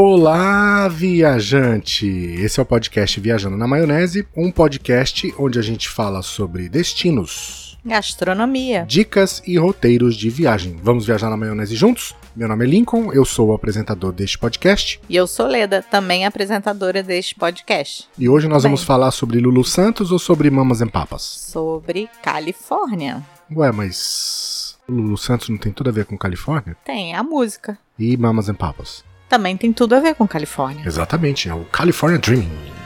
Olá, viajante! Esse é o podcast Viajando na Maionese, um podcast onde a gente fala sobre destinos, Gastronomia. dicas e roteiros de viagem. Vamos viajar na maionese juntos? Meu nome é Lincoln, eu sou o apresentador deste podcast E eu sou Leda, também apresentadora deste podcast. e hoje nós Bem. vamos falar sobre Lulu Santos ou sobre Mamas and Papas? Sobre Califórnia. Ué, mas Lulu Santos não tem tudo a ver com Califórnia? Tem a música. E Mamas and Papas? Também tem tudo a ver com Califórnia. Exatamente, é o California Dreaming.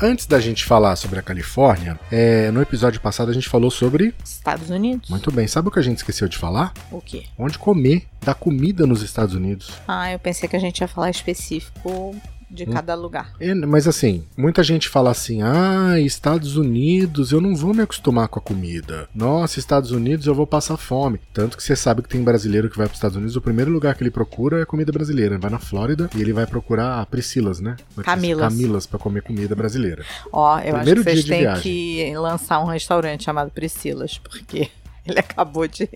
Antes da gente falar sobre a Califórnia, é, no episódio passado a gente falou sobre. Estados Unidos. Muito bem, sabe o que a gente esqueceu de falar? O quê? Onde comer da comida nos Estados Unidos. Ah, eu pensei que a gente ia falar específico de cada lugar. É, mas assim, muita gente fala assim: ah, Estados Unidos, eu não vou me acostumar com a comida. Nossa, Estados Unidos, eu vou passar fome. Tanto que você sabe que tem brasileiro que vai para os Estados Unidos, o primeiro lugar que ele procura é comida brasileira. Ele vai na Flórida e ele vai procurar Priscilas, né? Camilas. Camilas para comer comida brasileira. Ó, eu Primeiro acho que vocês têm que lançar um restaurante chamado Priscilas, porque ele acabou de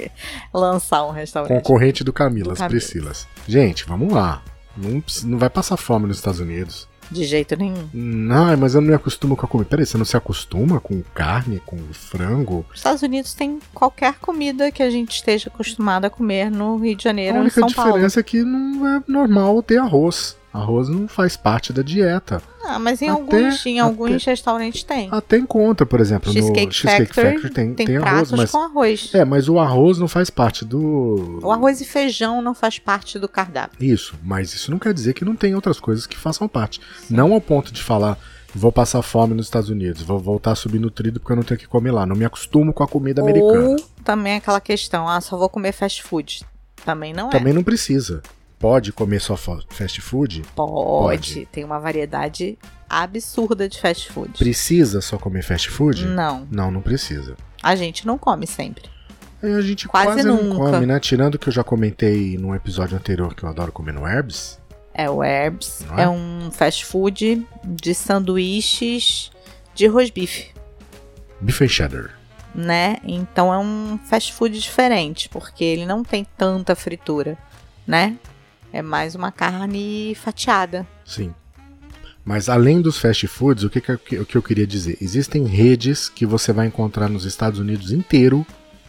lançar um restaurante. Concorrente do Camilas, Do Camilas. Priscilas. Gente, vamos lá. Não, não vai passar fome nos Estados Unidos. De jeito nenhum. Não, mas eu não me acostumo com a comida. Peraí, você não se acostuma com carne, com frango? Os Estados Unidos tem qualquer comida que a gente esteja acostumado a comer no Rio de Janeiro A única São Paulo. diferença é que não é normal ter arroz. Arroz não faz parte da dieta. Ah, mas em Até- alguns, em até- alguns restaurantes tem. Até encontra, por exemplo, Cheesecake, no Cheesecake Factory, Factory tem, tem, tem arroz, mas. com arroz. É, mas o arroz não faz parte do. O arroz e feijão não faz parte do cardápio. Isso, mas isso não quer dizer que não tem outras coisas que façam parte. Não ao ponto de falar, vou passar fome nos Estados Unidos, vou voltar subnutrido porque eu não tenho que comer lá. Não me acostumo com a comida americana. Ou também aquela questão, ah, só vou comer fast food. Também não é. Também não precisa. Pode comer só fa- fast food? Pode. Pode. Tem uma variedade absurda de fast food. Precisa só comer fast food? Não. Não, não precisa. A gente não come sempre. É, A gente Quase quase, não nunca. come, né? Tirando que eu já comentei num episódio anterior que eu adoro comer no Herbs. É o Herbs. Não é? É um fast food de sanduíches de rosbife. Bife and cheddar. né? Então é um fast food diferente, porque ele não tem tanta fritura, né? É mais uma carne fatiada. Sim. Mas além dos fast foods, o que, que, eu- o que eu queria dizer? Existem redes que você vai encontrar nos Estados Unidos inteiro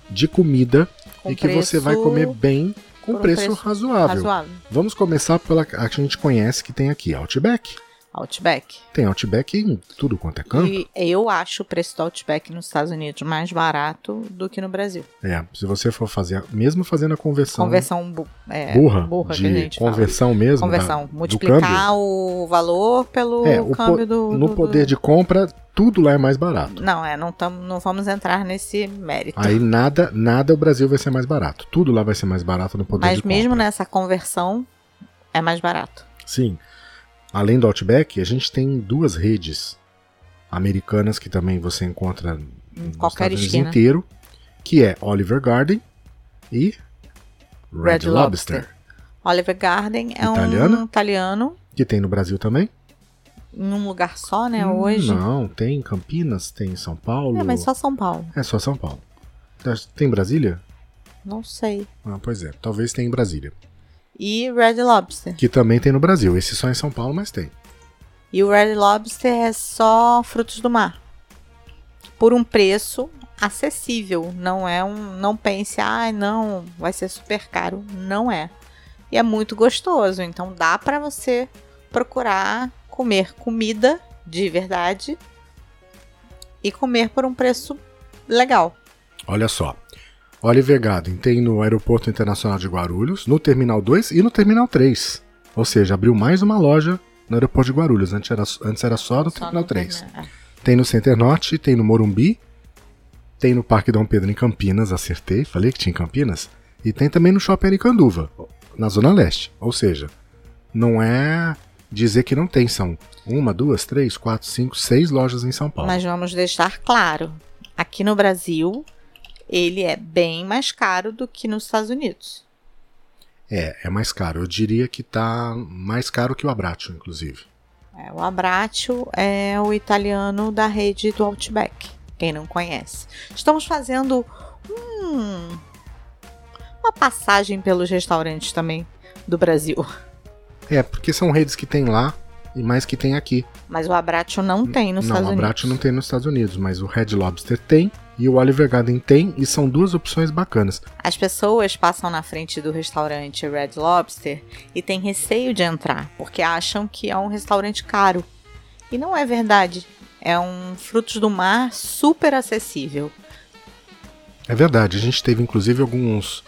de comida Com e que você vai preço comer bem com por um preço, preço razoável. razoável. Vamos começar pela a que a gente conhece que tem aqui, Outback. Outback. Tem Outback em tudo quanto é canto. E eu acho o preço do Outback nos Estados Unidos mais barato do que no Brasil. É, se você for fazer, mesmo fazendo a conversão, Conversão bu é, burra, burra de gente fala. conversão mesmo, Conversão. da- do Multiplicar câmbio, o valor pelo É, o câmbio do, no do- poder do- de compra, tudo lá é mais barato. Não, é, não, tamo, não vamos entrar nesse mérito. Aí nada, nada o Brasil vai ser mais barato. Tudo lá vai ser mais barato no poder Mas de mesmo compra. nessa conversão, é mais barato. Sim. Além do Outback, a gente tem duas redes americanas que também você encontra Em qualquer Unidos esquina. inteiro, que é Oliver Garden e Red, Red Lobster, Lobster. Oliver Garden é Italiana? um italiano que tem no Brasil também. em um lugar só, né? Hum, hoje. Não, tem em Campinas, tem em São Paulo. É, mas só São Paulo. É só São Paulo. Tem em Brasília? Não sei. Ah, pois é, talvez tenha em Brasília. E Red Lobster. Que também tem no Brasil. Esse só em São Paulo, mas tem. E o Red Lobster é só frutos do mar. Por um preço acessível. Não é um. Não pense, ai, não, vai ser super caro. Não é. E é muito gostoso. Então dá pra você procurar comer comida de verdade e comer por um preço legal. Olha só. Oliver Garden tem no Aeroporto Internacional de Guarulhos, no Terminal 2 e no Terminal 3. Ou seja, abriu mais uma loja no Aeroporto de Guarulhos. Antes era, antes era só no Só Terminal não 3. tem, né? Tem no Center Norte, tem no Morumbi, tem no Parque Dom Pedro em Campinas, acertei, falei que tinha em Campinas. E tem também no Shopping Aricanduva, na Zona Leste. Ou seja, não é dizer que não tem, são uma, duas, três, quatro, cinco, seis lojas em São Paulo. Mas vamos deixar claro: aqui no Brasil, ele é bem mais caro do que nos Estados Unidos. É, é mais caro. Eu diria que tá mais caro que o Abbraccio, inclusive. É, o Abbraccio é o italiano da rede do Outback, quem não conhece. Estamos fazendo hum, uma passagem pelos restaurantes também do Brasil. É, porque são redes que tem lá e mais que tem aqui. Mas o Abratio não tem nos não, Estados o Unidos. Abratio não tem nos Estados Unidos, mas o Red Lobster tem e o Oliver Garden tem e são duas opções bacanas. As pessoas passam na frente do restaurante Red Lobster e têm receio de entrar, porque acham que é um restaurante caro. E não é verdade. É um frutos do mar super acessível. É verdade, a gente teve inclusive alguns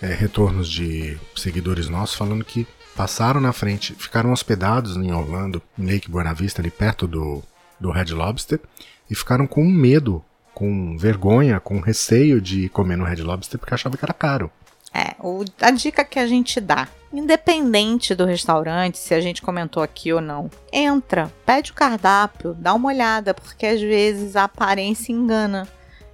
é, retornos de seguidores nossos falando que passaram na frente, ficaram hospedados em Orlando, Lake Buena Vista, ali perto do, do Red Lobster, e ficaram com medo, com vergonha, com receio de comer no Red Lobster porque achavam que era caro. É, o, a dica que a gente dá, independente do restaurante, se a gente comentou aqui ou não, entra, pede o cardápio, dá uma olhada, porque às vezes a aparência engana.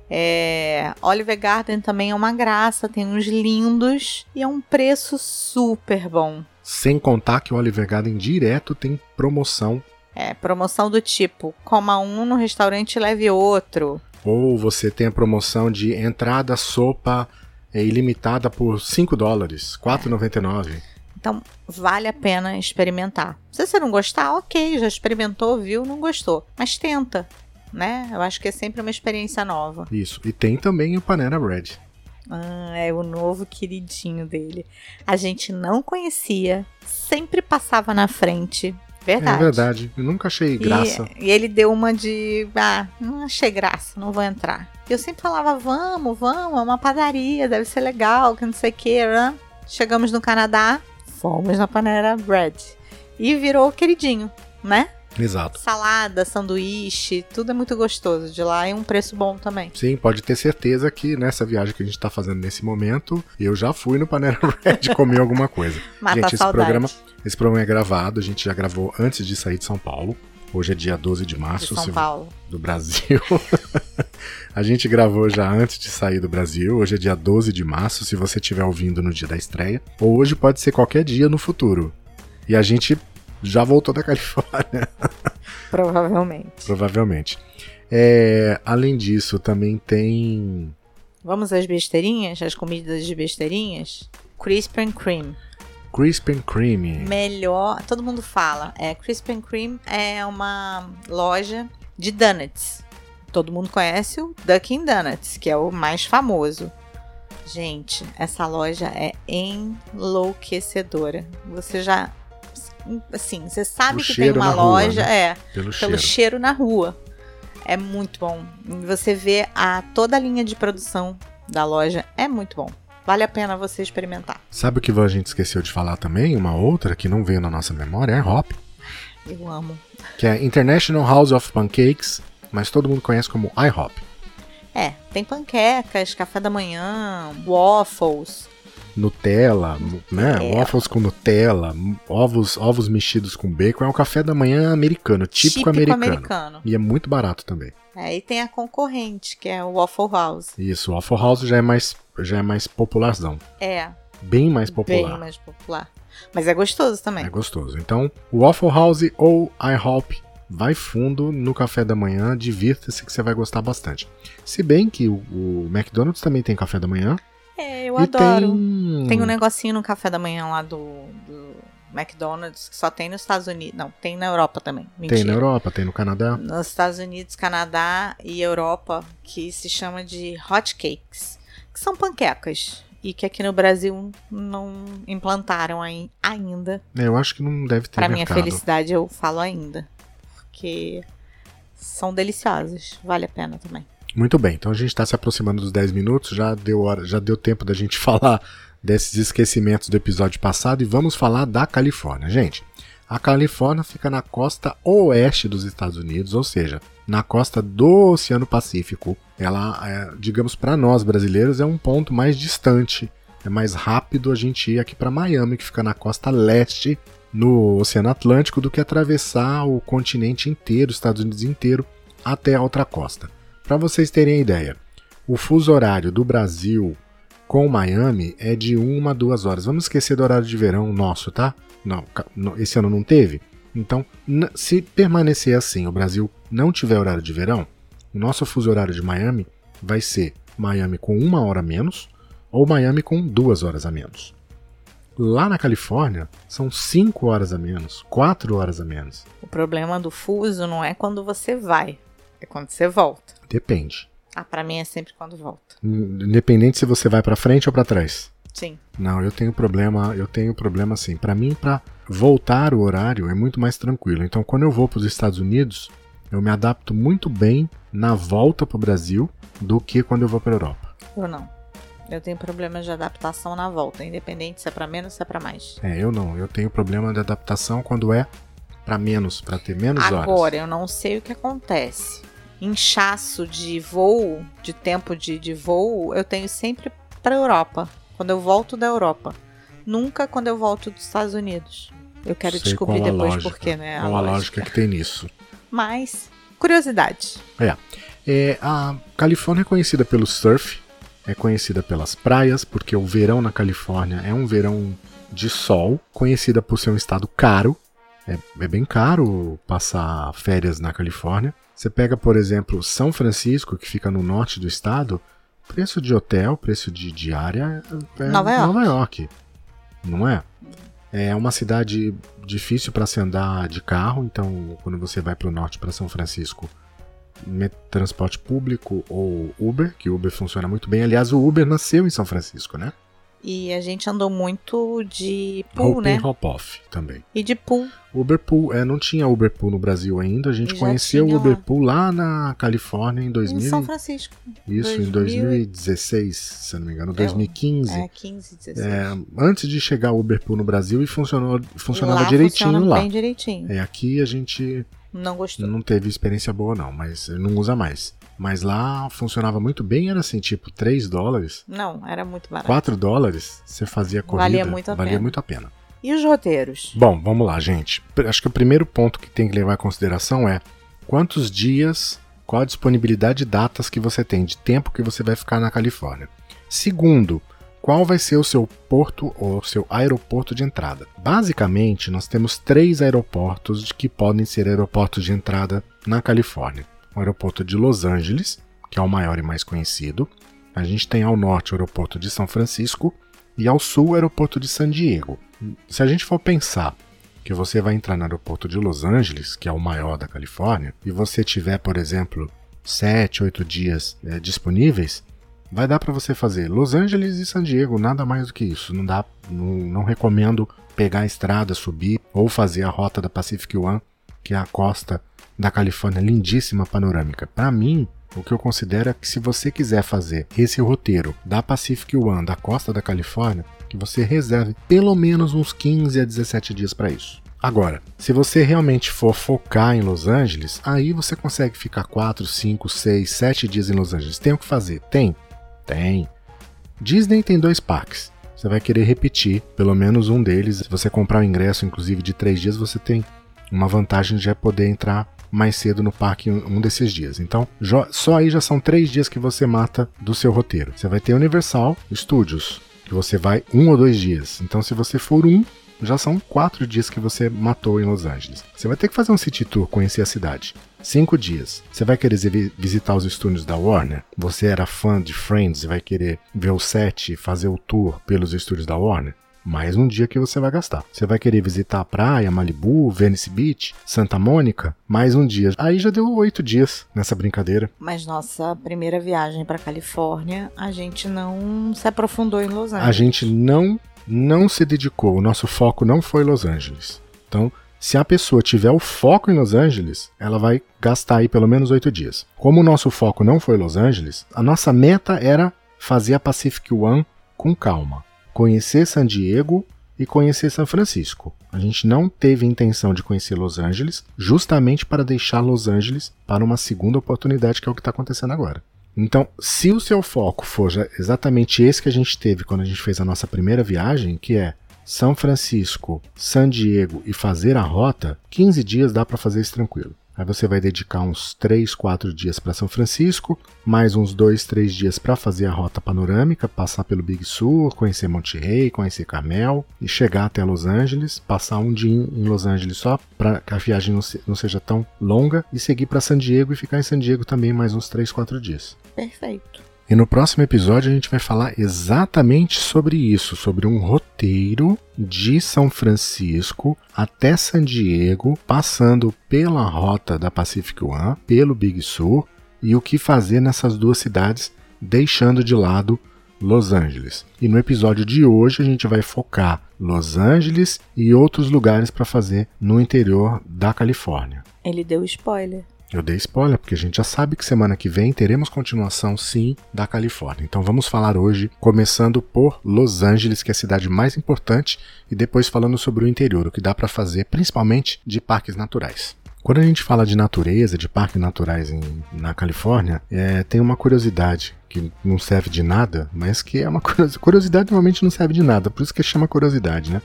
É, Oliver Garden também é uma graça, tem uns lindos e é um preço super bom. Sem contar que o Oliver Garden direto tem promoção. É, promoção do tipo, coma um no restaurante e leve outro. Ou você tem a promoção de entrada sopa é, ilimitada por 5 dólares, 4,99. Então, vale a pena experimentar. Se você não gostar, ok, já experimentou, viu, não gostou. Mas tenta, né? Eu acho que é sempre uma experiência nova. Isso. E tem também o Panera Bread. Ah, é o novo queridinho dele. A gente não conhecia, sempre passava na frente. Verdade. É verdade. Eu nunca achei graça. E, e ele deu uma de. Ah, não achei graça, não vou entrar. Eu sempre falava, vamos, vamos, é uma padaria, deve ser legal, que não sei o que. Né? Chegamos no Canadá, fomos na Panera Bread. E virou queridinho, né? Exato. Salada, sanduíche, tudo é muito gostoso de lá e um preço bom também. Sim, pode ter certeza que nessa viagem que a gente tá fazendo nesse momento, eu já fui no Panera Bread comer alguma coisa. Mata gente, a esse programa, esse programa é gravado, a gente já gravou antes de sair de São Paulo. Hoje é dia 12 de De março São se- Paulo. do Brasil. a gente gravou já antes de sair do Brasil. Hoje é dia 12 de março, se você estiver ouvindo no dia da estreia. Ou hoje pode ser qualquer dia no futuro. E a gente já voltou da Califórnia. Provavelmente. Provavelmente. É, além disso, também tem. Vamos às besteirinhas, as comidas de besteirinhas? Crisp and Cream. Crisp and Creamy. Melhor, todo mundo fala. É, Crisp and Cream é uma loja de donuts. Todo mundo conhece o Dunkin' Donuts, que é o mais famoso. Gente, essa loja é enlouquecedora. Você já assim, você sabe O que tem uma na rua, loja, né? é, Pelo pelo cheiro. cheiro na rua. É muito bom. Você vê a toda a linha de produção da loja é muito bom. Vale a pena você experimentar. Sabe o que a gente esqueceu de falar também? Uma outra que não veio na nossa memória é a Hop, Eu amo. que é International House of Pancakes, mas todo mundo conhece como IHOP. É, tem panquecas, café da manhã, waffles. Nutella, né? É. Waffles com Nutella, ovos, ovos mexidos com bacon. É um café da manhã americano, típico, americano. americano. E é muito barato também. É, e tem a concorrente, que é o Waffle House. Isso, o Waffle House já é mais, já é mais popularzão. É, Bem mais popular. bem mais popular. Mas é gostoso também. É gostoso. Então, o Waffle House ou IHOP, vai fundo no café da manhã, divirta-se que você vai gostar bastante. Se bem que o, o McDonald's também tem café da manhã. É, eu e adoro. Tem... Tem um negocinho no café da manhã lá do, do McDonald's que só tem nos Estados Unidos. Não, tem na Europa também. Mentira. Tem na Europa, tem no Canadá. Nos Estados Unidos, Canadá e Europa, que se chama de hot cakes, que são panquecas. E que aqui no Brasil não implantaram ai- ainda. É, Eu acho que não deve ter Pra minha mercado. felicidade, eu falo ainda. Porque são deliciosas. Vale a pena também. Muito bem, então a gente está se aproximando dos 10 minutos, já deu hora, já deu tempo da gente falar desses esquecimentos do episódio passado e vamos falar da Califórnia. Gente, a Califórnia fica na costa oeste dos Estados Unidos, ou seja, na costa do Oceano Pacífico. Ela, é, digamos, para nós brasileiros, é um ponto mais distante. É mais rápido a gente ir aqui para Miami, que fica na costa leste, no Oceano Atlântico, do que atravessar o continente inteiro, os Estados Unidos inteiro, até a outra costa. Para vocês terem ideia, o fuso horário do Brasil com Miami é de uma a duas horas. Vamos esquecer do horário de verão nosso, tá? Não, esse ano não teve. Então, se permanecer assim, o Brasil não tiver horário de verão, o nosso fuso horário de Miami vai ser Miami com uma hora a menos ou Miami com duas horas a menos. Lá na Califórnia, são 5 horas a menos, 4 horas a menos. O problema do fuso não é quando você vai, é quando você volta. Depende. Ah, pra mim é sempre quando volta. Independente se você vai para frente ou para trás. Sim. Não, eu tenho problema, eu tenho problema assim. Para mim, para voltar o horário é muito mais tranquilo. Então, quando eu vou para os Estados Unidos, eu me adapto muito bem na volta para o Brasil do que quando eu vou para Europa. Eu não. Eu tenho problemas de adaptação na volta, independente se é para menos ou se é para mais. É, eu não. Eu tenho problema de adaptação quando é para menos, para ter menos Agora, horas. Agora, eu não sei o que acontece. Inchaço de voo, de tempo de, de voo, eu tenho sempre para Europa. Quando eu volto da Europa. Nunca quando eu volto dos Estados Unidos. Eu quero Sei descobrir depois lógica, por quê, né? Qual a lógica que tem nisso. Mas, curiosidade. É. é. A Califórnia é conhecida pelo surf, é conhecida pelas praias, porque o verão na Califórnia é um verão de sol, conhecida por ser um estado caro. É, é bem caro passar férias na Califórnia. Você pega, por exemplo, São Francisco, que fica no norte do estado, preço de hotel, preço de diária é Nova York. Nova York. Não é? É uma cidade difícil para se andar de carro, então quando você vai para o norte, para São Francisco, transporte público ou Uber, que Uber funciona muito bem. Aliás, o Uber nasceu em São Francisco, né? E a gente andou muito de pool, hop né? hop off também. E de pool. Uber Pool, é, não tinha Uber Pool no Brasil ainda. A gente Já conheceu o tinha Uber lá. Pool lá na Califórnia em 2000. Em São Francisco. Isso, em 2000. 2016, se não me engano, 2015. É, 15, 16. É, antes de chegar o Uber Pool no Brasil e funcionou, funcionava lá direitinho funciona lá. bem direitinho. É, aqui a gente Não gostou. não teve experiência boa não, mas não usa mais. Mas lá funcionava muito bem, era assim, tipo 3 dólares, Não, era muito barato. 4 dólares, você fazia corrida. Valia muito a valia pena. muito a pena. E os roteiros? Bom, vamos lá, gente. Acho que o primeiro ponto que tem que levar em consideração é quantos dias, qual a disponibilidade de datas que você tem, de tempo que você vai ficar na Califórnia. Segundo, qual vai ser o seu porto ou seu aeroporto de entrada. Basicamente, nós temos três aeroportos que podem ser aeroportos de entrada na Califórnia. O aeroporto de Los Angeles, que é o maior e mais conhecido. A gente tem ao norte o aeroporto de São Francisco e ao sul o aeroporto de San Diego. Se a gente for pensar que você vai entrar no aeroporto de Los Angeles, que é o maior da Califórnia, e você tiver, por exemplo, 7, 8 dias eh, disponíveis, vai dar para você fazer Los Angeles e San Diego, nada mais do que isso. Não dá, não, não recomendo pegar a estrada, subir ou fazer a rota da Pacific One, que é a costa da Califórnia lindíssima panorâmica. Para mim, o que eu considero é que se você quiser fazer esse roteiro da Pacific One, da costa da Califórnia, que você reserve pelo menos uns 15 a 17 dias para isso. Agora, se você realmente for focar em Los Angeles, aí você consegue ficar 4, 5, 6, 7 dias em Los Angeles. Tem o que fazer? Tem? Tem. Disney tem dois parques. Você vai querer repetir pelo menos um deles. Se você comprar o ingresso, inclusive de 3 dias, você tem uma vantagem de poder entrar mais cedo no parque um desses dias. Então, só aí já são três dias que você mata do seu roteiro. Você vai ter Universal Studios, que você vai um ou dois dias. Então, se você for um, já são quatro dias que você matou em Los Angeles. Você vai ter que fazer um city tour, conhecer a cidade. Cinco dias. Você vai querer vi- visitar os estúdios da Warner? Você era fã de Friends e vai querer ver o set fazer o tour pelos estúdios da Warner? Mais um dia que você vai gastar. Você vai querer visitar a praia, Malibu, Venice Beach, Santa Mônica? Mais um dia. Aí já deu oito dias nessa brincadeira. Mas nossa primeira viagem pra Califórnia, a gente não se aprofundou em Los A Angeles. gente não não se dedicou, o nosso foco não foi Los Angeles. Então, se a pessoa tiver o foco em Los Angeles, ela vai gastar aí pelo menos oito dias. Como o nosso foco não foi Los Angeles, a nossa meta era fazer a Pacific One com calma. Conhecer San Diego e conhecer São Francisco. A gente não teve intenção de conhecer Los Angeles, justamente para deixar Los Angeles para uma segunda oportunidade, que é o que está acontecendo agora. Então, se o seu foco for exatamente esse que a gente teve quando a gente fez a nossa primeira viagem, que é São Francisco, San Diego e fazer a rota, 15 dias dá para fazer isso tranquilo. Aí você vai dedicar uns 3, 4 dias para São Francisco, mais uns 2, 3 dias para fazer a rota panorâmica, passar pelo Big Sur, conhecer Monte Rey, conhecer Carmel e chegar até Los Angeles, passar um dia em Los Angeles só para que a viagem não, se- não seja tão longa e seguir para San Diego e ficar em San Diego também mais uns 3, 4 dias. Perfeito. E no próximo episódio a gente vai falar exatamente sobre isso, sobre um roteiro de São Francisco até San Diego, passando pela rota da Pacific One, pelo Big Sur, e o que fazer nessas duas cidades, deixando de lado Los Angeles. E no episódio de hoje a gente vai focar Los Angeles e outros lugares para fazer no interior da Califórnia. Ele deu spoiler. Eu dei spoiler porque a gente já sabe que semana que vem teremos continuação sim da Califórnia. Então vamos falar hoje, começando por Los Angeles, que é a cidade mais importante, e depois falando sobre o interior, o que dá para fazer, principalmente de parques naturais. Quando a gente fala de natureza, de parques naturais em, na Califórnia, é, tem uma curiosidade que não serve de nada, mas que é uma curiosidade. Curiosidade normalmente não serve de nada, por isso que chama curiosidade, né?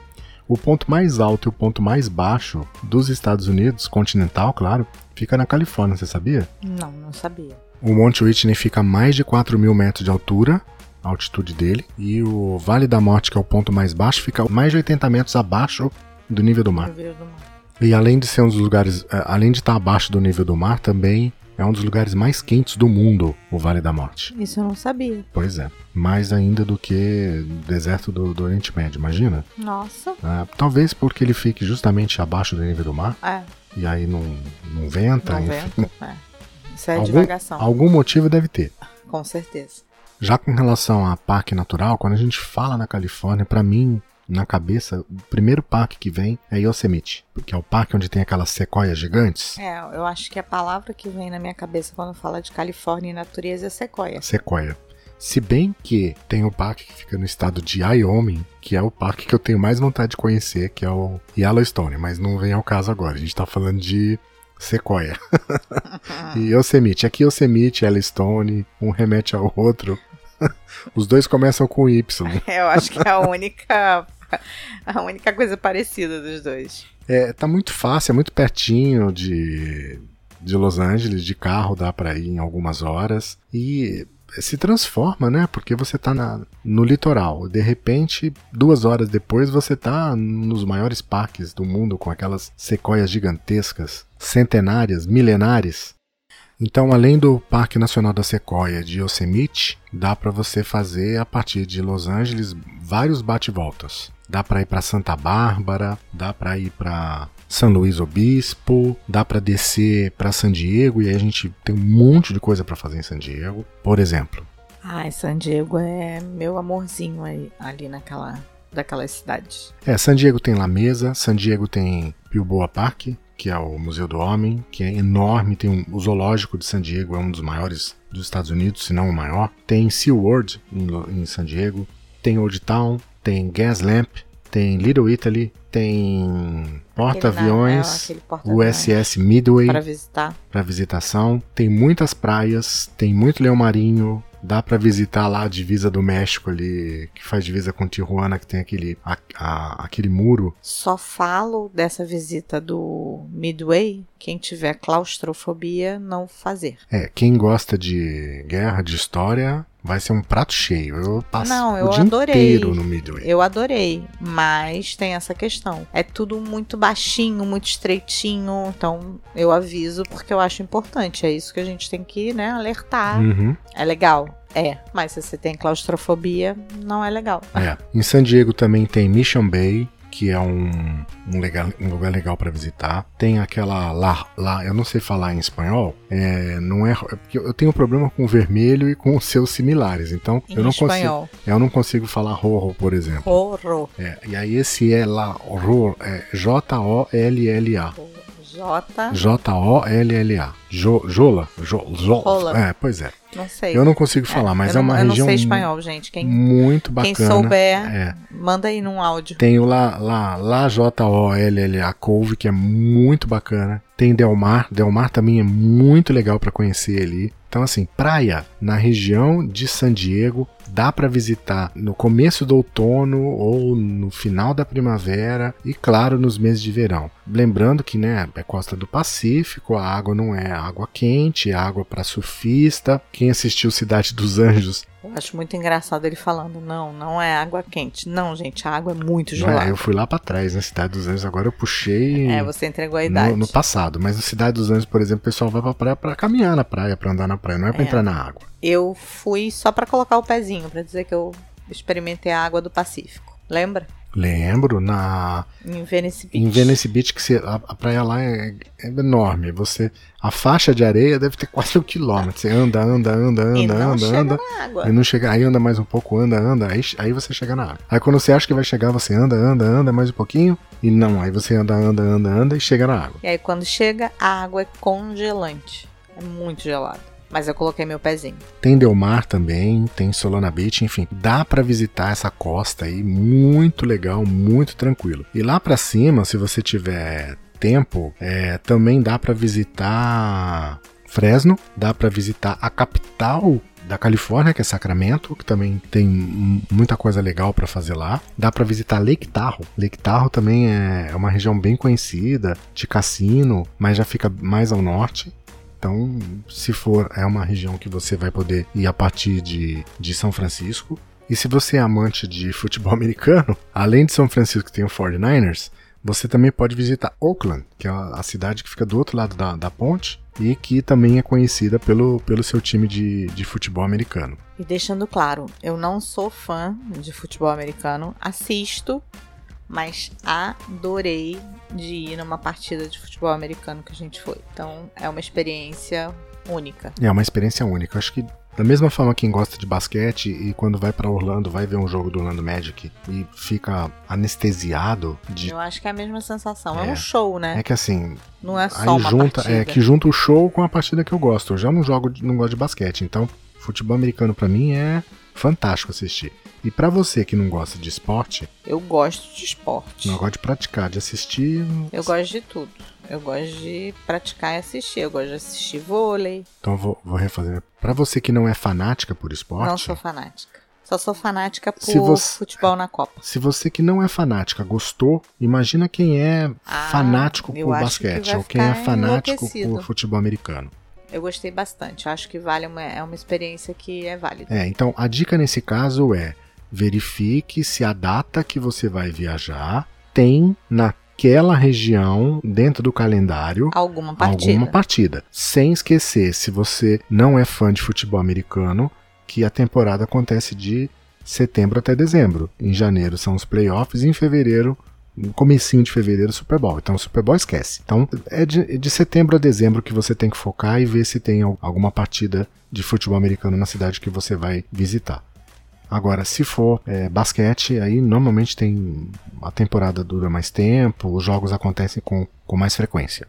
O ponto mais alto e o ponto mais baixo dos Estados Unidos, continental, claro, fica na Califórnia, você sabia? Não, não sabia. O Monte Whitney fica a mais de 4 mil metros de altura, a altitude dele, e o Vale da Morte, que é o ponto mais baixo, fica mais de 80 metros abaixo do nível do mar. Nível do mar. E além de ser um dos lugares, é, além de estar abaixo do nível do mar, também é um dos lugares mais quentes do mundo, o Vale da Morte. Isso eu não sabia. Pois é. Mais ainda do que o deserto do, do Oriente Médio, imagina? Nossa. É, talvez porque ele fique justamente abaixo do nível do mar, É, e aí não, não venta, não enfim. vento. É. Isso é Algum- divagação. Algum motivo deve ter. Com certeza. Já com relação a parque natural, quando a gente fala na Califórnia, pra mim, na cabeça, o primeiro parque que vem é Yosemite, que é o parque onde tem aquelas sequoias gigantes. É, eu acho que a palavra que vem na minha cabeça quando fala de Califórnia e natureza é sequoia. Sequoia. Se bem que tem o parque que fica no estado de Wyoming, que é o parque que eu tenho mais vontade de conhecer, que é o Yellowstone, mas não vem ao caso agora. A gente tá falando de Sequoia. e Yosemite. Aqui Yosemite, Yellowstone, um remete ao outro. Os dois começam com Y. Eu acho que é a única a única coisa parecida dos dois. É, tá muito fácil, é muito pertinho de, de Los Angeles, de carro dá pra ir em algumas horas. E se transforma, né? Porque você tá na, no litoral. De repente, duas horas depois, você tá nos maiores parques do mundo com aquelas sequoias gigantescas, centenárias, milenares. Então, além do Parque Nacional da Sequoia de Yosemite, dá para você fazer a partir de Los Angeles vários bate-voltas. Dá para ir para Santa Bárbara, dá para ir para São Luís Obispo, dá para descer para San Diego e aí a gente tem um monte de coisa para fazer em San Diego. Por exemplo, Ai, San Diego é meu amorzinho aí, ali naquela daquelas cidades. é, San Diego tem La Mesa, San Diego tem Bilboa Park, que é o Museu do Homem, que é enorme, tem um, o zoológico de San Diego, é um dos maiores dos Estados Unidos, se não o maior. Tem SeaWorld em, em San Diego, tem Old Town, tem Gaslamp, tem Little Italy, tem porta-aviões, USS Midway para visitar. para visitação, tem muitas praias, tem muito leão marinho, dá para visitar lá a divisa do México ali, que faz divisa com Tijuana, que tem aquele, a- a- aquele muro. Só falo dessa visita do Midway, quem tiver claustrofobia não fazer. É, quem gosta de guerra, de história, vai ser um prato cheio. Eu passo Não, eu o dia adorei. inteiro no Midway. Eu adorei, mas tem essa questão. É tudo muito baixinho, muito estreitinho, então eu aviso porque eu acho importante. É isso que a gente tem que, né, alertar. Uhum, É legal? É, mas se você tem claustrofobia, não é legal. é. Em San Diego também tem Mission Bay, que é um, um, legal- um lugar legal para visitar. Tem aquela lá, lá, eu não sei falar em espanhol, é, não é, é porque eu tenho problema com o vermelho e com os seus similares, então Em eu não consigo, espanhol. eu não consigo falar rojo, por exemplo. Horror. É, e aí esse é lá, horror, é J O L L A. J. J-O-L-L-A. Jo, Jola? Jo, jo, Rola. É, pois é. Não sei. Eu não consigo falar, mas eu é não- uma eu região não sei espanhol, gente. Quem, muito bacana. quem souber, É. manda aí num áudio. Tem o lá, lá, lá J-O-L-L-A Couve, que é muito bacana. Tem Delmar. Delmar também é muito legal para conhecer ali. Então, assim, praia na região de San Diego dá para visitar no começo do outono ou no final da primavera e, claro, nos meses de verão. Lembrando que, né, é costa do Pacífico, a água não é água quente, é água para surfista. Quem assistiu Cidade dos Anjos Eu acho muito engraçado ele falando, não, não é água quente. Não, gente, a água é muito gelada. É, eu fui lá pra trás, na Cidade dos Anjos, agora eu puxei. É, você entregou a idade. No, no passado, mas na Cidade dos Anjos, por exemplo, o pessoal vai pra praia pra caminhar na praia, pra andar na praia, não é pra É. entrar na água. Eu fui só pra colocar o pezinho, pra dizer que eu experimentei a água do Pacífico. Lembra? Lembro, na Em Venice Beach. em Venice Beach, que você- a, a praia lá é, é enorme. Você, a faixa de areia deve ter quase um quilômetro. Você anda, anda, anda, E anda, não anda, chega anda. na água. E não chega, aí anda mais um pouco, anda, anda, aí, aí você chega na água. Aí quando você acha que vai chegar, você anda, anda, anda mais um pouquinho. E não, aí você anda, anda, anda, anda e chega na água. E aí quando chega, a água é congelante. É muito gelado. Mas eu coloquei meu pezinho. Tem Delmar também, tem Solana Beach, enfim, dá pra visitar essa costa aí, muito legal, muito tranquilo. E lá pra cima, se você tiver tempo, é, também dá pra visitar Fresno, dá pra visitar a capital da Califórnia, que é Sacramento, que também tem muita coisa legal pra fazer lá. Dá pra visitar Lake Tahoe. Lake Tahoe também é uma região bem conhecida de cassino, mas já fica mais ao norte. Então, se for, é uma região que você vai poder ir a partir de, de São Francisco. E se você é amante de futebol americano, além de São Francisco que tem o 49ers, você também pode visitar Oakland, que é a cidade que fica do outro lado da, da ponte e que também é conhecida pelo, pelo seu time de, de futebol americano. E deixando claro, eu não sou fã de futebol americano, assisto, mas adorei de ir numa partida de futebol americano que a gente foi. Então é uma experiência única. É uma experiência única. Acho que da mesma forma quem gosta de basquete e quando vai pra Orlando vai ver um jogo do Orlando Magic e fica anestesiado de Eu acho que é a mesma sensação. É, É. um show, né? é que assim, Não é só Aí uma junta, partida. é que junta o show com a partida que eu gosto. Eu já não jogo, não gosto de basquete, então futebol americano pra mim é fantástico assistir. E pra você que não gosta de esporte, Eu gosto de esporte. não gosta de praticar, de assistir, Eu gosto de tudo. Eu gosto de praticar e assistir. Eu gosto de assistir vôlei. então eu vou, vou refazer. Pra você que não é fanática por Não esporte, sou fanática. Só sou fanática por você- futebol na Copa. se você que não é fanática gostou, imagina quem é Ah, fanático eu por que basquete vai ou quem é fanático por futebol americano. Eu gostei bastante. Eu acho que vale uma, é uma experiência que é válida. É, então a dica nesse caso é verifique se a data que você vai viajar tem naquela região dentro do calendário Alguma partida. alguma partida. Sem esquecer, se você não é fã de futebol americano, que a temporada acontece de setembro até dezembro. Em janeiro são os playoffs e em fevereiro no comecinho de fevereiro, Super Bowl. Então, o Super Bowl esquece. Então, é de, de setembro a dezembro que você tem que focar e ver se tem al- alguma partida de futebol americano na cidade que você vai visitar. Agora, se for é, basquete, aí normalmente tem. A temporada dura mais tempo, os jogos acontecem com, com mais frequência.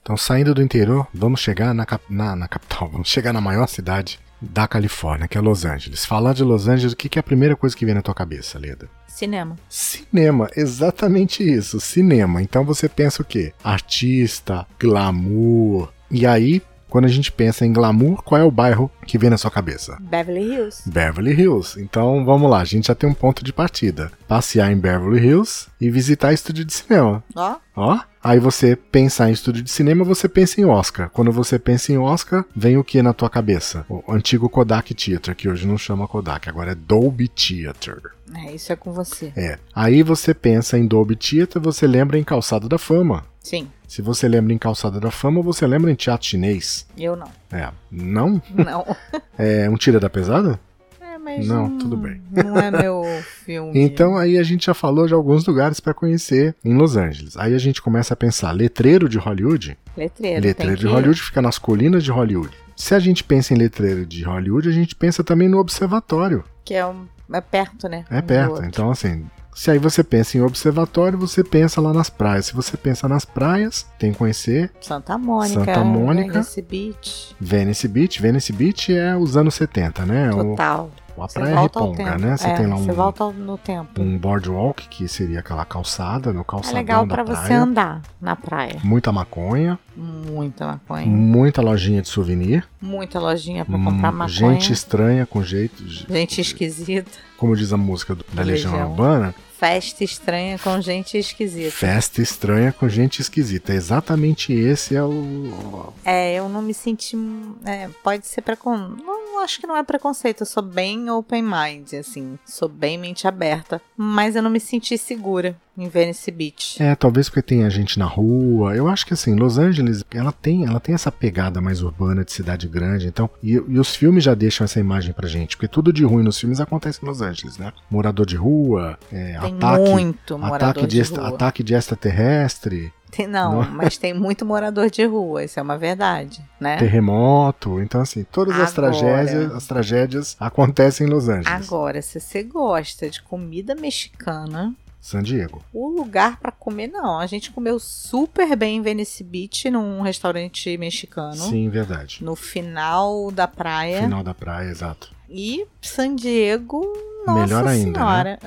Então, saindo do interior, vamos chegar na, cap- na, na capital, vamos chegar na maior cidade da Califórnia, que é Los Angeles. Falar de Los Angeles, o que, que é a primeira coisa que vem na tua cabeça, Leda? Cinema. Cinema, exatamente isso, cinema. Então você pensa o quê? Artista, glamour. E aí, quando a gente pensa em glamour, qual é o bairro que vem na sua cabeça? Beverly Hills. Beverly Hills. Então vamos lá, a gente já tem um ponto de partida. Passear em Beverly Hills e visitar estúdio de cinema. Ó, Ó, aí você pensar em estúdio de cinema, você pensa em Oscar. Quando você pensa em Oscar, vem o que na tua cabeça? O antigo Kodak Theater, que hoje não chama Kodak, agora é Dolby Theater. é, isso é com você. É. Aí você pensa em Dolby Theater, você lembra em Calçado da Fama. Sim, Se você lembra em Calçada da Fama, você lembra em teatro chinês. eu não. É. Não? Não. É um Tira da Pesada? É, mas Não, hum, tudo bem. Não é meu filme. Então aí a gente já falou de alguns lugares para conhecer em Los Angeles. Aí a gente começa a pensar, letreiro de Hollywood? letreiro. letreiro de Hollywood fica nas colinas de Hollywood. Se a gente pensa em letreiro de Hollywood, a gente pensa também no observatório. Que é, um, é perto, né? É um perto. Então, assim, se aí você pensa em observatório, você pensa lá nas praias. Se você pensa nas praias, tem que conhecer Santa Mônica. Santa Mônica. Venice Beach. Venice Beach. Venice Beach é os anos 70, né? O, Total. a Você praia volta reponga, tempo. né? Você é, tem lá Você um, volta ao- no tempo. um boardwalk, que seria aquela calçada, no É calçadão legal da pra praia. você andar na praia. Muita maconha, Muita maconha. muita lojinha de souvenir, Muita lojinha pra hum, comprar maconha. gente estranha com jeito, Gente esquisita. como diz a música do- da Legião. Urbana, Festa estranha com gente esquisita. Festa estranha com gente esquisita. Exatamente esse é o. É, eu não me senti. é, pode ser preconceito. Não, acho que não é preconceito. Eu sou bem open mind, assim. Sou bem mente aberta. Mas eu não me senti segura em Venice Beach. É, talvez porque tenha gente na rua. Eu acho que assim, Los Angeles, ela tem, ela tem essa pegada mais urbana de cidade grande, então, e, e os filmes já deixam essa imagem pra gente, porque tudo de ruim nos filmes acontece em Los Angeles, né? Morador de rua, é, Tem ataque, muito morador ataque de, de extra- rua. ataque de extraterrestre, Tem- não, Não. mas tem muito morador de rua, isso é uma verdade, né? terremoto, então assim, todas as Agora. tragédias, as tragédias acontecem em Los Angeles. Agora, se você gosta de comida mexicana, San Diego. o lugar pra comer não. A gente comeu super bem em Venice Beach, num restaurante mexicano, Sim, verdade. no final da praia. Final da praia, exato. E San Diego, nossa Melhor ainda, senhora.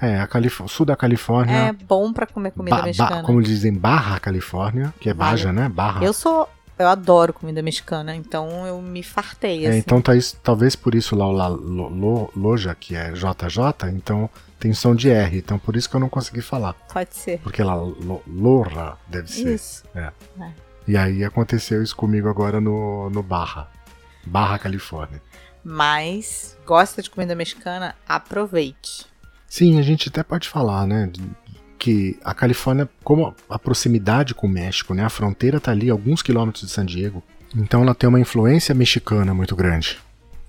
É, a Calif sul da É, é Califórnia, bom pra comer comida Ba- mexicana. como dizem, Barra Califórnia, que é Vale. Baja, né? Barra. Eu sou. Eu adoro comida mexicana, então eu me fartei, É, assim. então tá isso- talvez por isso lá o La- Lo- Lo- Loja, que é JJ, então tem som de R, então por isso que eu não consegui falar. Pode ser. Porque lá Lo- Lora deve ser. Isso. E aí aconteceu isso comigo agora no, no Barra. Barra Califórnia. Mas gosta de comida mexicana? Aproveite. Sim, a gente até pode falar, né? Que a Califórnia, como a proximidade com o México, né? A fronteira tá ali alguns quilômetros de San Diego. Então ela tem uma influência mexicana muito grande.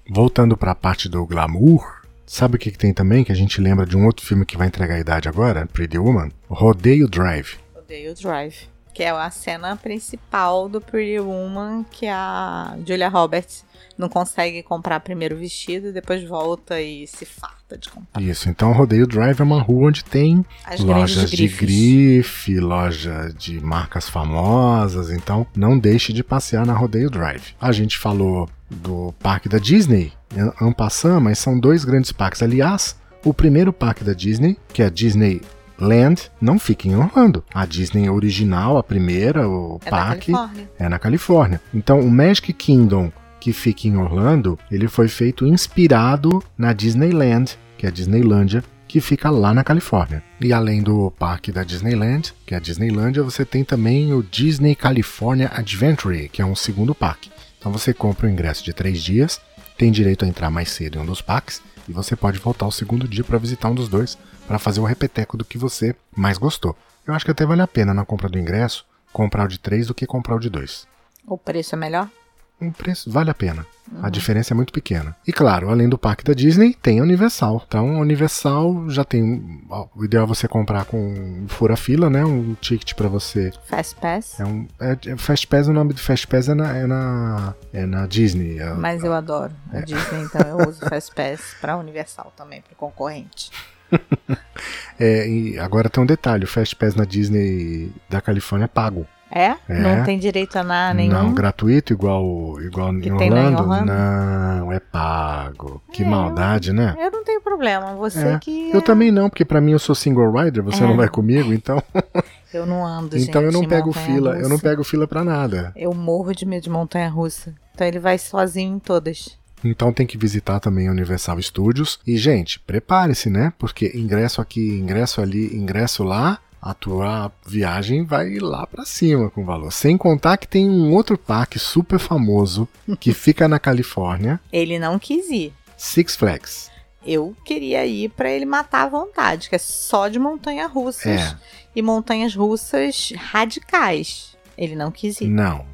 Voltando para a parte do glamour, sabe o que, que tem também que a gente lembra de um outro filme que vai entregar a idade agora, Pretty Woman? Rodeio Drive. Odeio Drive. Que é a cena principal do Pretty Woman, que a Julia Roberts não consegue comprar primeiro o vestido e depois volta e se farta de comprar. Isso, então Rodeio Drive é uma rua onde tem As lojas de grife, loja de marcas famosas, então não deixe de passear na Rodeio Drive. A gente falou do parque da Disney, en passant, mas são dois grandes parques. Aliás, o primeiro parque da Disney, que é a Disney Land, não fica em Orlando. A Disney original, a primeira, o É parque, é na Califórnia. Então, o Magic Kingdom, que fica em Orlando, ele foi feito inspirado na Disneyland, que é a Disneylândia, que fica lá na Califórnia. E além do parque da Disneyland, que é a Disneylândia, você tem também o Disney California Adventure, que é um segundo parque. Então você compra o ingresso de três dias, tem direito a entrar mais cedo em um dos parques, e você pode voltar o segundo dia para visitar um dos dois, para fazer o repeteco do que você mais gostou. Eu acho que até vale a pena na compra do ingresso comprar o de três do que comprar o de dois. O preço é melhor? Um preço vale a pena. A diferença é muito pequena. E claro, além do parque da Disney, tem a Universal. Então, a Universal já tem. ó, O ideal é você comprar com fura-fila, né? Um ticket para você. Fast Pass? É um. É, é Fast Pass, o nome do Fast Pass é na, é na, é na Disney. É- Mas eu adoro É. a Disney, então eu uso Fast Pass pra Universal também, pro concorrente. é, e agora tem um detalhe: o Fast Pass na Disney da Califórnia é pago. É? É. Não tem direito a nada nenhum? Não, gratuito igual, igual em lá em Orlando? Orlando? Não, é pago. Que É, maldade, né? Eu não tenho problema, você É, que... Eu também não, porque pra mim eu sou single rider, você É. não vai comigo, então, Eu não ando, então eu não pego fila, eu não pego fila pra nada. Eu morro de medo de montanha russa. Então ele vai sozinho em todas. Então tem que visitar também a Universal Studios. E gente, prepare-se, né? Porque ingresso aqui, ingresso ali, ingresso lá, a tua viagem vai lá pra cima com o valor. Sem contar que tem um outro parque super famoso que fica na Califórnia, Ele não quis ir. Six Flags. Eu queria ir pra ele matar à vontade, que é só de montanha russas É. e montanhas russas radicais. Ele não quis ir. Não.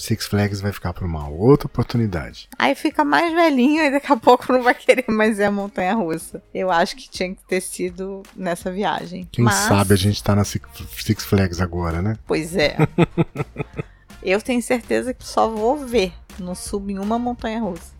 Six Flags vai ficar para uma outra oportunidade. Aí fica mais velhinho e daqui a pouco não vai querer mais ir a montanha russa. Eu acho que tinha que ter sido nessa viagem. Quem Mas, sabe a gente tá na Six Flags agora, né? Pois é. Eu tenho certeza que só vou ver. Não subo em uma montanha russa.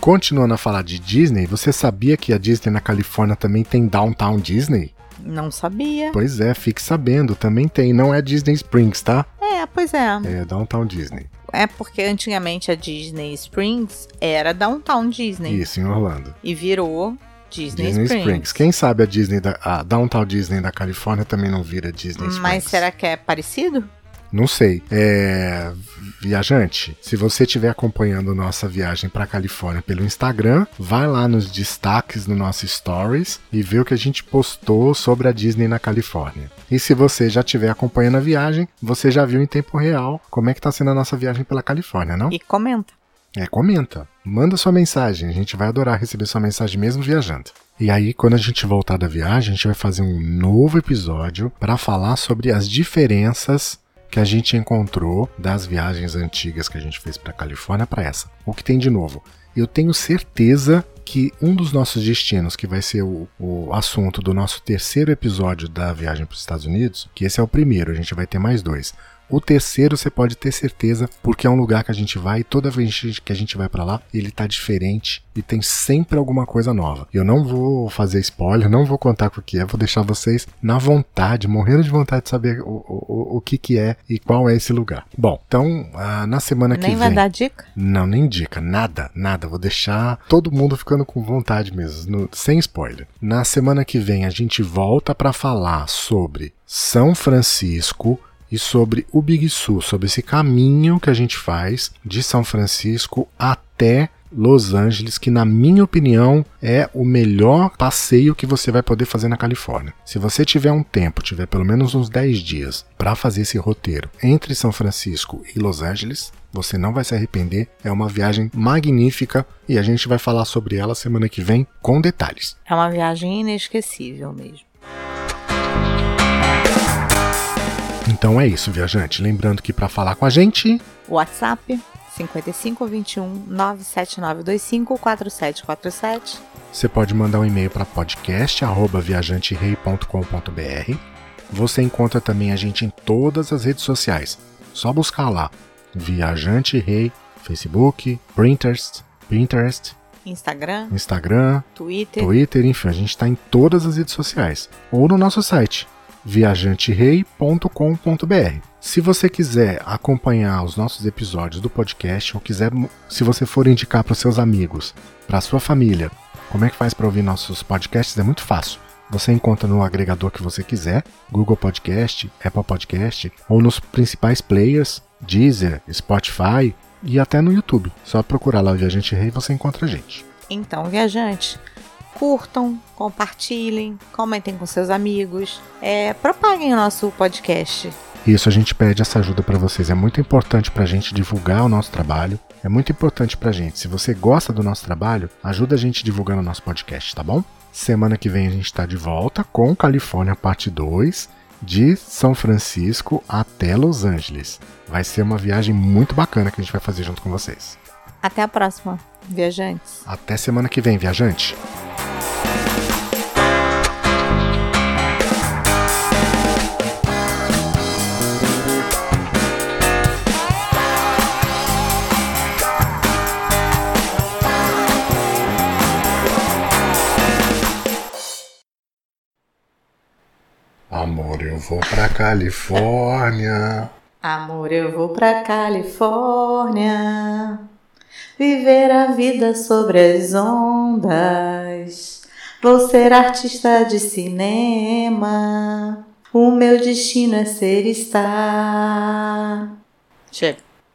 Continuando a falar de Disney, você sabia que a Disney na Califórnia também tem Downtown Disney? Não sabia. Pois é, fique sabendo, também tem. Não é Disney Springs, tá? É, pois é. É Downtown Disney. É porque antigamente a Disney Springs era Downtown Disney. Isso, em Orlando. E virou Disney, Disney Springs. Springs. Quem sabe a Disney da a Downtown Disney da Califórnia também não vira Disney Springs. Mas será que é parecido? Não sei. É. Viajante, se você estiver acompanhando nossa viagem para Califórnia pelo Instagram, vai lá nos destaques do nosso Stories e vê o que a gente postou sobre a Disney na Califórnia. E se você já estiver acompanhando a viagem, você já viu em tempo real como é que tá sendo a nossa viagem pela Califórnia, não? E comenta. É, comenta. Manda sua mensagem, a gente vai adorar receber sua mensagem mesmo viajando. E aí, quando a gente voltar da viagem, a gente vai fazer um novo episódio para falar sobre as diferenças que a gente encontrou das viagens antigas que a gente fez para Califórnia para essa. O que tem de novo? Eu tenho certeza que um dos nossos destinos, que vai ser o, o assunto do nosso terceiro episódio da viagem para os Estados Unidos, que esse é o primeiro, a gente vai ter mais dois. O terceiro você pode ter certeza, porque é um lugar que a gente vai e toda vez que a gente vai para lá, ele tá diferente e tem sempre alguma coisa nova. Eu não vou fazer spoiler, não vou contar o que é, vou deixar vocês na vontade, morrendo de vontade de saber o, o, o que que é e qual é esse lugar. Bom, então, ah, na semana Nem que vem... vai dar dica? Não, nem dica, nada, nada. Vou deixar todo mundo ficando com vontade mesmo, no- sem spoiler. Na semana que vem a gente volta para falar sobre São Francisco e sobre o Big Sur, sobre esse caminho que a gente faz de São Francisco até Los Angeles, que na minha opinião é o melhor passeio que você vai poder fazer na Califórnia. Se você tiver um tempo, tiver pelo menos uns 10 dias para fazer esse roteiro entre São Francisco e Los Angeles, você não vai se arrepender. É uma viagem magnífica e a gente vai falar sobre ela semana que vem com detalhes. É uma viagem inesquecível mesmo. Então é isso, viajante. Lembrando que para falar com a gente, WhatsApp 5521 97925 4747. Você pode mandar um e-mail para podcast@viajanterei.com.br. Você encontra também a gente em todas as redes sociais. Só buscar lá Viajante Rei, Facebook, Pinterest, Pinterest, Instagram, Instagram, Twitter. Twitter, enfim, a gente está em todas as redes sociais. Ou no nosso site, viajanterei.com.br. Se você quiser acompanhar os nossos episódios do podcast, ou quiser, se você for indicar para os seus amigos, para a sua família, como é que faz para ouvir nossos podcasts? É muito fácil. Você encontra no agregador que você quiser, Google Podcast, Apple Podcast, ou nos principais players, Deezer, Spotify e até no YouTube. Só procurar lá o Viajante Rei e você encontra a gente. Então, viajantes, curtam, compartilhem, comentem com seus amigos, é, propaguem o nosso podcast. Isso a gente pede essa ajuda para vocês. É muito importante para a gente divulgar o nosso trabalho. É muito importante para a gente. Se você gosta do nosso trabalho, ajuda a gente divulgando o nosso podcast, tá bom? Semana que vem a gente está de volta com Califórnia Parte 2, de São Francisco até Los Angeles. Vai ser uma viagem muito bacana que a gente vai fazer junto com vocês. Até a próxima, viajantes. Até semana que vem, viajante! Amor, eu vou pra Califórnia. Amor, eu vou pra Califórnia viver a vida sobre as ondas. Vou ser artista de cinema. O meu destino é ser estar. Chega.